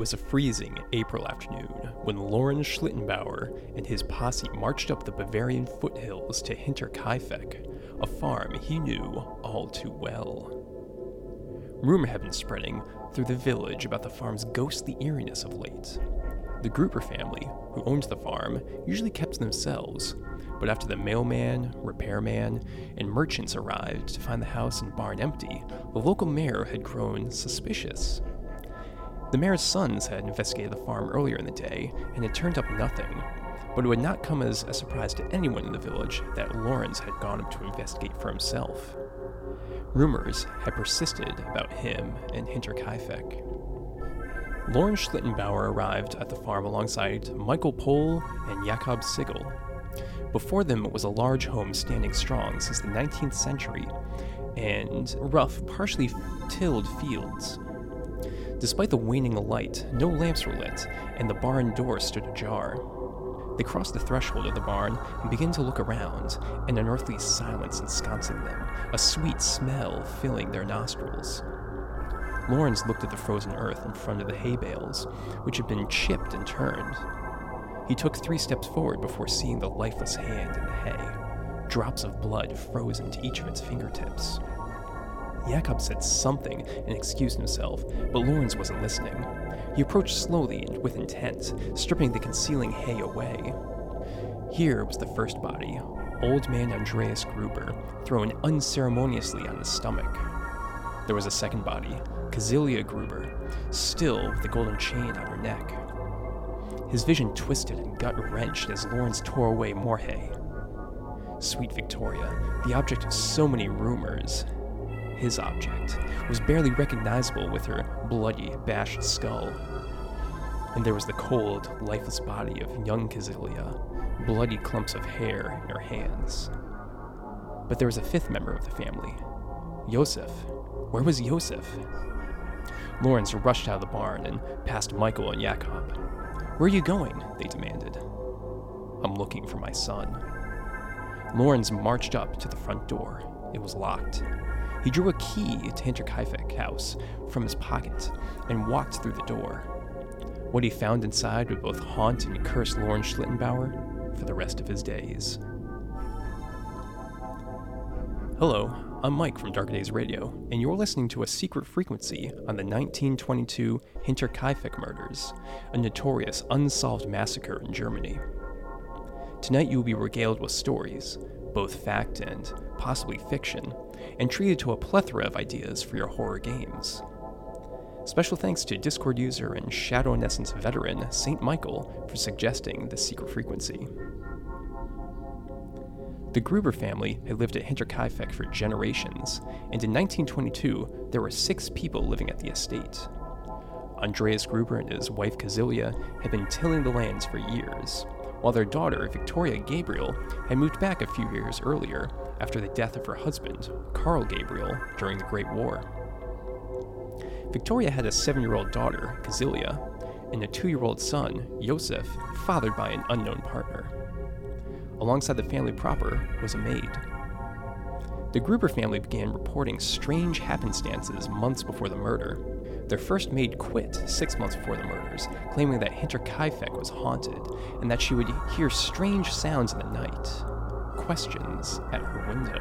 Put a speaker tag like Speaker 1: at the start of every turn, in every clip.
Speaker 1: Was a freezing April afternoon when Lorenz Schlittenbauer and his posse marched up the Bavarian foothills to Hinterkaifeck, a farm he knew all too well. Rumor had been spreading through the village about the farm's ghostly eeriness of late. The Gruber family, who owned the farm, usually kept to themselves, but after the mailman, repairman, and merchants arrived to find the house and barn empty, the local mayor had grown suspicious. The mayor's sons had investigated the farm earlier in the day and had turned up nothing, but it would not come as a surprise to anyone in the village that Lawrence had gone up to investigate for himself. Rumors had persisted about him and Hinterkaifeck. Lorenz Schlittenbauer arrived at the farm alongside Michael Pohl and Jakob Sigel. Before them was a large home standing strong since the 19th century and rough, partially tilled fields. Despite the waning light, no lamps were lit, and the barn door stood ajar. They crossed the threshold of the barn and began to look around, an unearthly silence ensconcing them, a sweet smell filling their nostrils. Lawrence looked at the frozen earth in front of the hay bales, which had been chipped and turned. He took three steps forward before seeing the lifeless hand in the hay, drops of blood frozen to each of its fingertips. Jakob said something and excused himself, but Lorenz wasn't listening. He approached slowly and with intent, stripping the concealing hay away. Here was the first body, old man Andreas Gruber, thrown unceremoniously on his stomach. There was a second body, Kazilia Gruber, still with the golden chain on her neck. His vision twisted and gut wrenched as Lorenz tore away more hay. Sweet Victoria, the object of so many rumors, his object, was barely recognizable with her bloody, bashed skull. And there was the cold, lifeless body of young Kazilia, bloody clumps of hair in her hands. But there was a fifth member of the family, Josef. Where was Josef? Lawrence rushed out of the barn and past Michael and Jakob. Where are you going? they demanded. I'm looking for my son. Lawrence marched up to the front door. It was locked. He drew a key to Hinterkaifeck house from his pocket and walked through the door. What he found inside would both haunt and curse Lorenz Schlittenbauer for the rest of his days. Hello, I'm Mike from Dark Days Radio, and you're listening to a secret frequency on the 1922 Hinterkaifeck murders, a notorious unsolved massacre in Germany. Tonight you will be regaled with stories, both fact and possibly fiction, and treated to a plethora of ideas for your horror games. Special thanks to Discord user and Shadow in Essence veteran St. Michael for suggesting the secret frequency. The Gruber family had lived at Hinterkaifeck for generations, and in 1922 there were six people living at the estate. Andreas Gruber and his wife Kazilia had been tilling the lands for years, while their daughter, Victoria Gabriel, had moved back a few years earlier after the death of her husband, Karl Gabriel, during the Great War. Victoria had a seven year old daughter, Kazilia, and a two year old son, Josef, fathered by an unknown partner alongside the family proper, was a maid. The Gruber family began reporting strange happenstances months before the murder. Their first maid quit six months before the murders, claiming that Hinterkaifeck was haunted and that she would hear strange sounds in the night, questions at her window.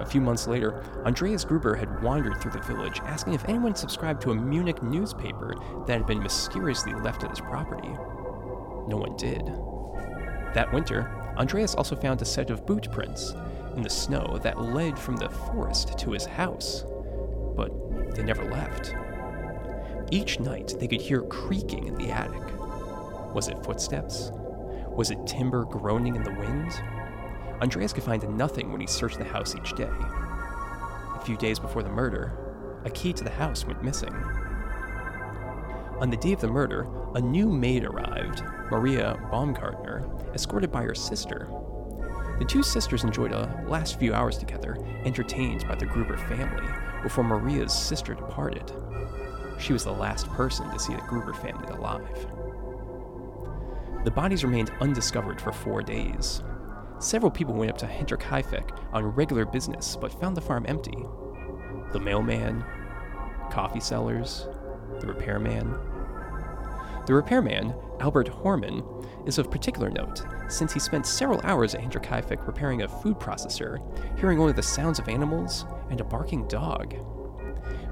Speaker 1: A few months later, Andreas Gruber had wandered through the village asking if anyone subscribed to a Munich newspaper that had been mysteriously left at his property. No one did. That winter, Andreas also found a set of boot prints in the snow that led from the forest to his house, they never left. Each night, they could hear creaking in the attic. Was it footsteps? Was it timber groaning in the wind? Andreas could find nothing when he searched the house each day. A few days before the murder, a key to the house went missing. On the day of the murder, a new maid arrived, Maria Baumgartner, escorted by her sister. The two sisters enjoyed a last few hours together, entertained by the Gruber family, before Maria's sister departed. She was the last person to see the Gruber family alive. The bodies remained undiscovered for four days. Several people went up to Hendrik Hinterkaifeck on regular business but found the farm empty. The mailman, coffee sellers, the repairman. The repairman, Albert Hofner, is of particular note since he spent several hours at Hinterkaifeck repairing a food processor, hearing only the sounds of animals and a barking dog.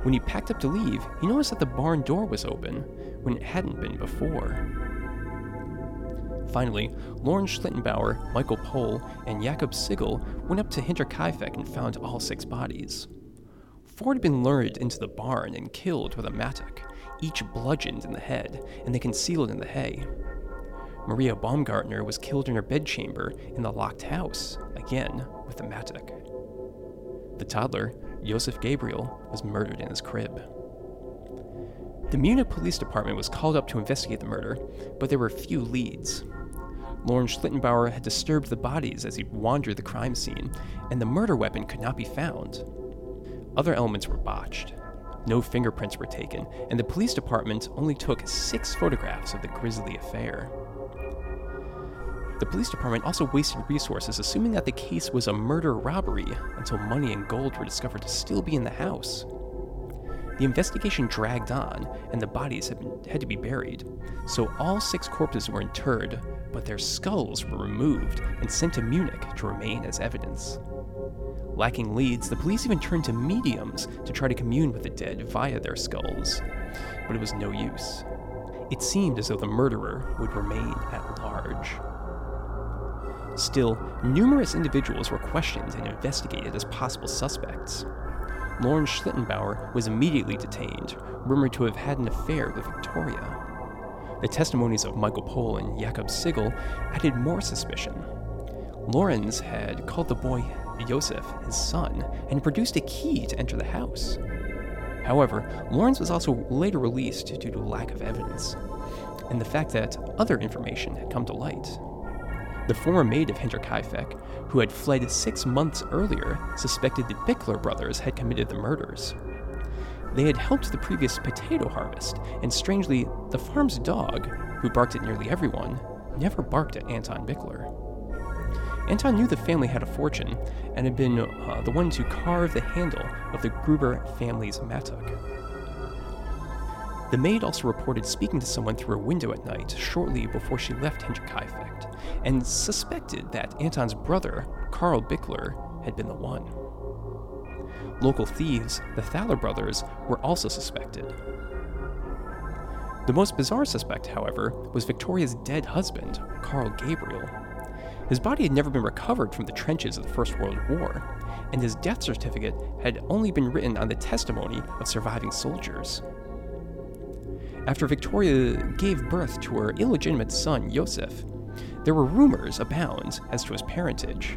Speaker 1: When he packed up to leave, he noticed that the barn door was open when it hadn't been before. Finally, Lauren Schlittenbauer, Michael Pohl, and Jakob Sigel went up to Hinterkaifeck and found all six bodies. Four had been lured into the barn and killed with a mattock, each bludgeoned in the head, and they concealed in the hay. Maria Baumgartner was killed in her bedchamber in the locked house, again with a mattock. The toddler, Josef Gabriel, was murdered in his crib. The Munich Police Department was called up to investigate the murder, but there were few leads. Lauren Schlittenbauer had disturbed the bodies as he wandered the crime scene, and the murder weapon could not be found. Other elements were botched. No fingerprints were taken, and the police department only took six photographs of the grisly affair. The police department also wasted resources assuming that the case was a murder robbery until money and gold were discovered to still be in the house. The investigation dragged on, and the bodies had, been, had to be buried, so all six corpses were interred, but their skulls were removed and sent to Munich to remain as evidence. Lacking leads, the police even turned to mediums to try to commune with the dead via their skulls, but it was no use. It seemed as though the murderer would remain at large. Still, numerous individuals were questioned and investigated as possible suspects. Lauren Schlittenbauer was immediately detained, rumored to have had an affair with Victoria. The testimonies of Michael Pohl and Jakob Sigel added more suspicion. Lorenz had called the boy Josef his son and produced a key to enter the house. However, Lawrence was also later released due to lack of evidence, and the fact that other information had come to light. The former maid of Hinterkaifeck, who had fled six months earlier, suspected the Bichler brothers had committed the murders. They had helped the previous potato harvest, and strangely, the farm's dog, who barked at nearly everyone, never barked at Anton Bichler. Anton knew the family had a fortune and had been uh, the one to carve the handle of the Gruber family's mattock. The maid also reported speaking to someone through a window at night shortly before she left Hinterkaifeck, and suspected that Anton's brother, Karl Bichler, had been the one. Local thieves, the Thaler brothers, were also suspected. The most bizarre suspect, however, was Victoria's dead husband, Karl Gabriel. His body had never been recovered from the trenches of the First World War, and his death certificate had only been written on the testimony of surviving soldiers. After Victoria gave birth to her illegitimate son, Josef, there were rumors abound as to his parentage.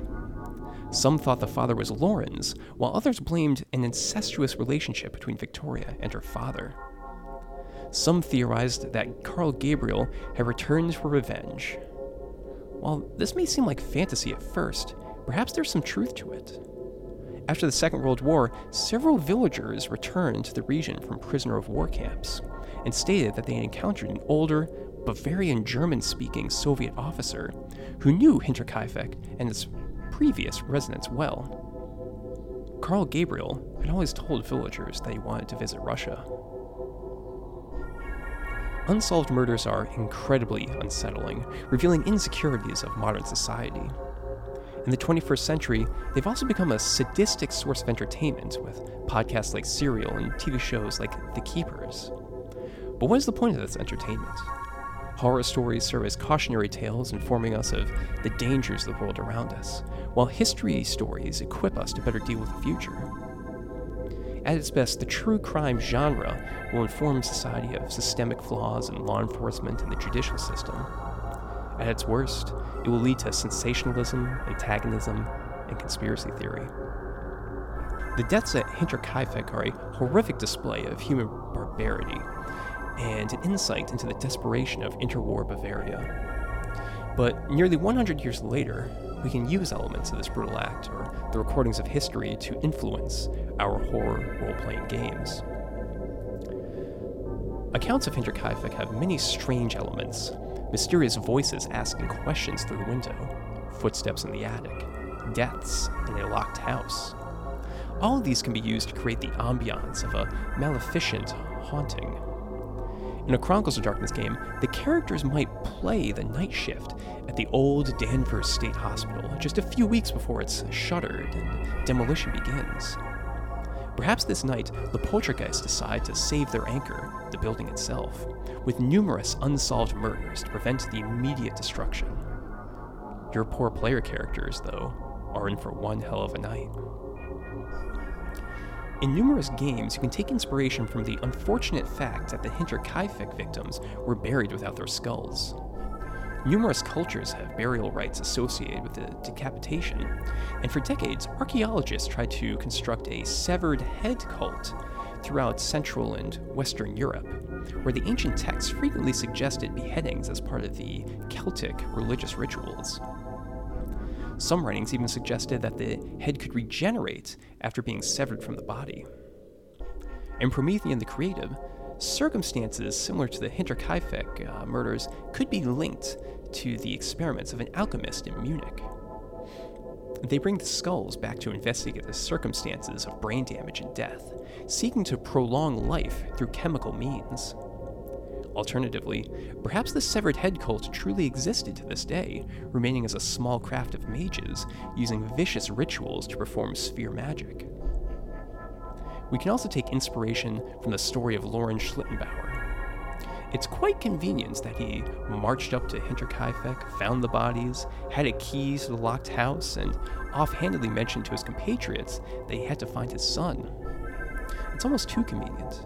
Speaker 1: Some thought the father was Lorenz, while others blamed an incestuous relationship between Victoria and her father. Some theorized that Karl Gabriel had returned for revenge. While this may seem like fantasy at first, perhaps there's some truth to it. After the Second World War, several villagers returned to the region from prisoner of war camps and stated that they had encountered an older, Bavarian German speaking Soviet officer who knew Hinterkaifeck and its previous residents well. Karl Gabriel had always told villagers that he wanted to visit Russia. Unsolved murders are incredibly unsettling, revealing insecurities of modern society. In the 21st century, they've also become a sadistic source of entertainment with podcasts like Serial and TV shows like The Keepers. But what is the point of this entertainment? Horror stories serve as cautionary tales informing us of the dangers of the world around us, while history stories equip us to better deal with the future. At its best, the true crime genre will inform society of systemic flaws in law enforcement and the judicial system. At its worst, it will lead to sensationalism, antagonism, and conspiracy theory. The deaths at Hinterkaifeck are a horrific display of human barbarity and an insight into the desperation of interwar Bavaria. But nearly 100 years later, we can use elements of this brutal act or the recordings of history to influence our horror role playing games. Accounts of Hinterkaifeck have many strange elements mysterious voices asking questions through the window, footsteps in the attic, deaths in a locked house. All of these can be used to create the ambiance of a maleficent haunting. In a Chronicles of Darkness game, the characters might play the night shift at the old Danvers State Hospital just a few weeks before it's shuttered and demolition begins. Perhaps this night, the poltergeists decide to save their anchor, the building itself, with numerous unsolved murders to prevent the immediate destruction. Your poor player characters, though, are in for one hell of a night. In numerous games, you can take inspiration from the unfortunate fact that the Hinterkaifeck victims were buried without their skulls. Numerous cultures have burial rites associated with the decapitation, and for decades, archaeologists tried to construct a severed head cult throughout Central and Western Europe, where the ancient texts frequently suggested beheadings as part of the Celtic religious rituals. Some writings even suggested that the head could regenerate after being severed from the body. In Promethean the Created, circumstances similar to the Hinterkaifeck uh, murders could be linked to the experiments of an alchemist in Munich. They bring the skulls back to investigate the circumstances of brain damage and death, seeking to prolong life through chemical means. Alternatively, perhaps the severed head cult truly existed to this day, remaining as a small craft of mages, using vicious rituals to perform sphere magic. We can also take inspiration from the story of Loren Schlittenbauer. It's quite convenient that he marched up to Hinterkaifeck, found the bodies, had a key to the locked house, and offhandedly mentioned to his compatriots that he had to find his son. It's almost too convenient.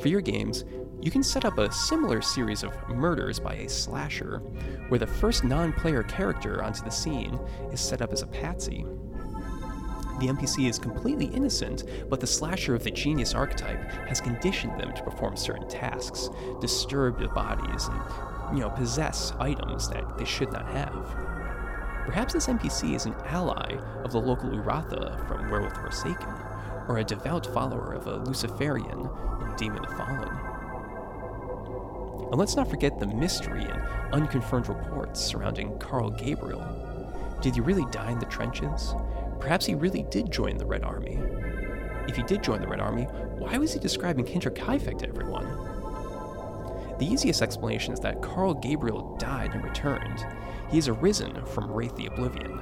Speaker 1: For your games, you can set up a similar series of murders by a slasher, where the first non player character onto the scene is set up as a patsy. The NPC is completely innocent, but the slasher of the genius archetype has conditioned them to perform certain tasks, disturb the bodies, and, you know, possess items that they should not have. Perhaps this NPC is an ally of the local Uratha from Werewolf Forsaken, or a devout follower of a Luciferian in Demon Fallen. And let's not forget the mystery and unconfirmed reports surrounding Karl Gabriel. Did he really die in the trenches? Perhaps he really did join the Red Army. If he did join the Red Army, why was he describing Hinterkaifeck to everyone? The easiest explanation is that Karl Gabriel died and returned. He has arisen from Wraith the Oblivion.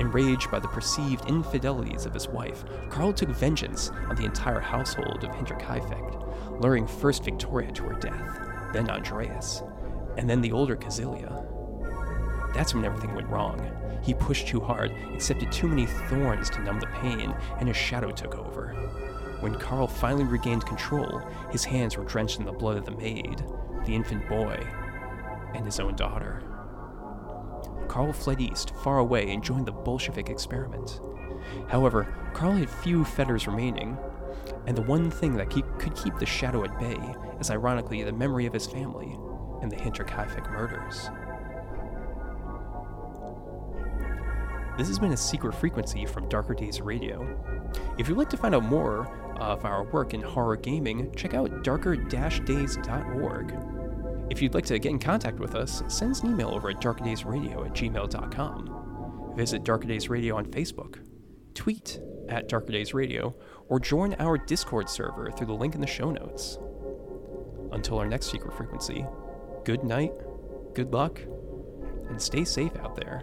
Speaker 1: Enraged by the perceived infidelities of his wife, Karl took vengeance on the entire household of Hinterkaifeck, luring first Victoria to her death, then Andreas, and then the older Kazilia. That's when everything went wrong. He pushed too hard, accepted too many thorns to numb the pain, and his shadow took over. When Karl finally regained control, his hands were drenched in the blood of the maid, the infant boy, and his own daughter. Karl fled east, far away, and joined the Bolshevik experiment. However, Karl had few fetters remaining, and the one thing that could keep the shadow at bay is ironically the memory of his family and the Hinterkaifeck murders. This has been a secret frequency from Darker Days Radio. If you'd like to find out more of our work in horror gaming, check out darker-days.org. If you'd like to get in contact with us, send us an email over at darkerdaysradio at gmail.com. Visit Darker Days Radio on Facebook, tweet at Darker Days Radio, or join our Discord server through the link in the show notes. Until our next secret frequency, good night, good luck, and stay safe out there.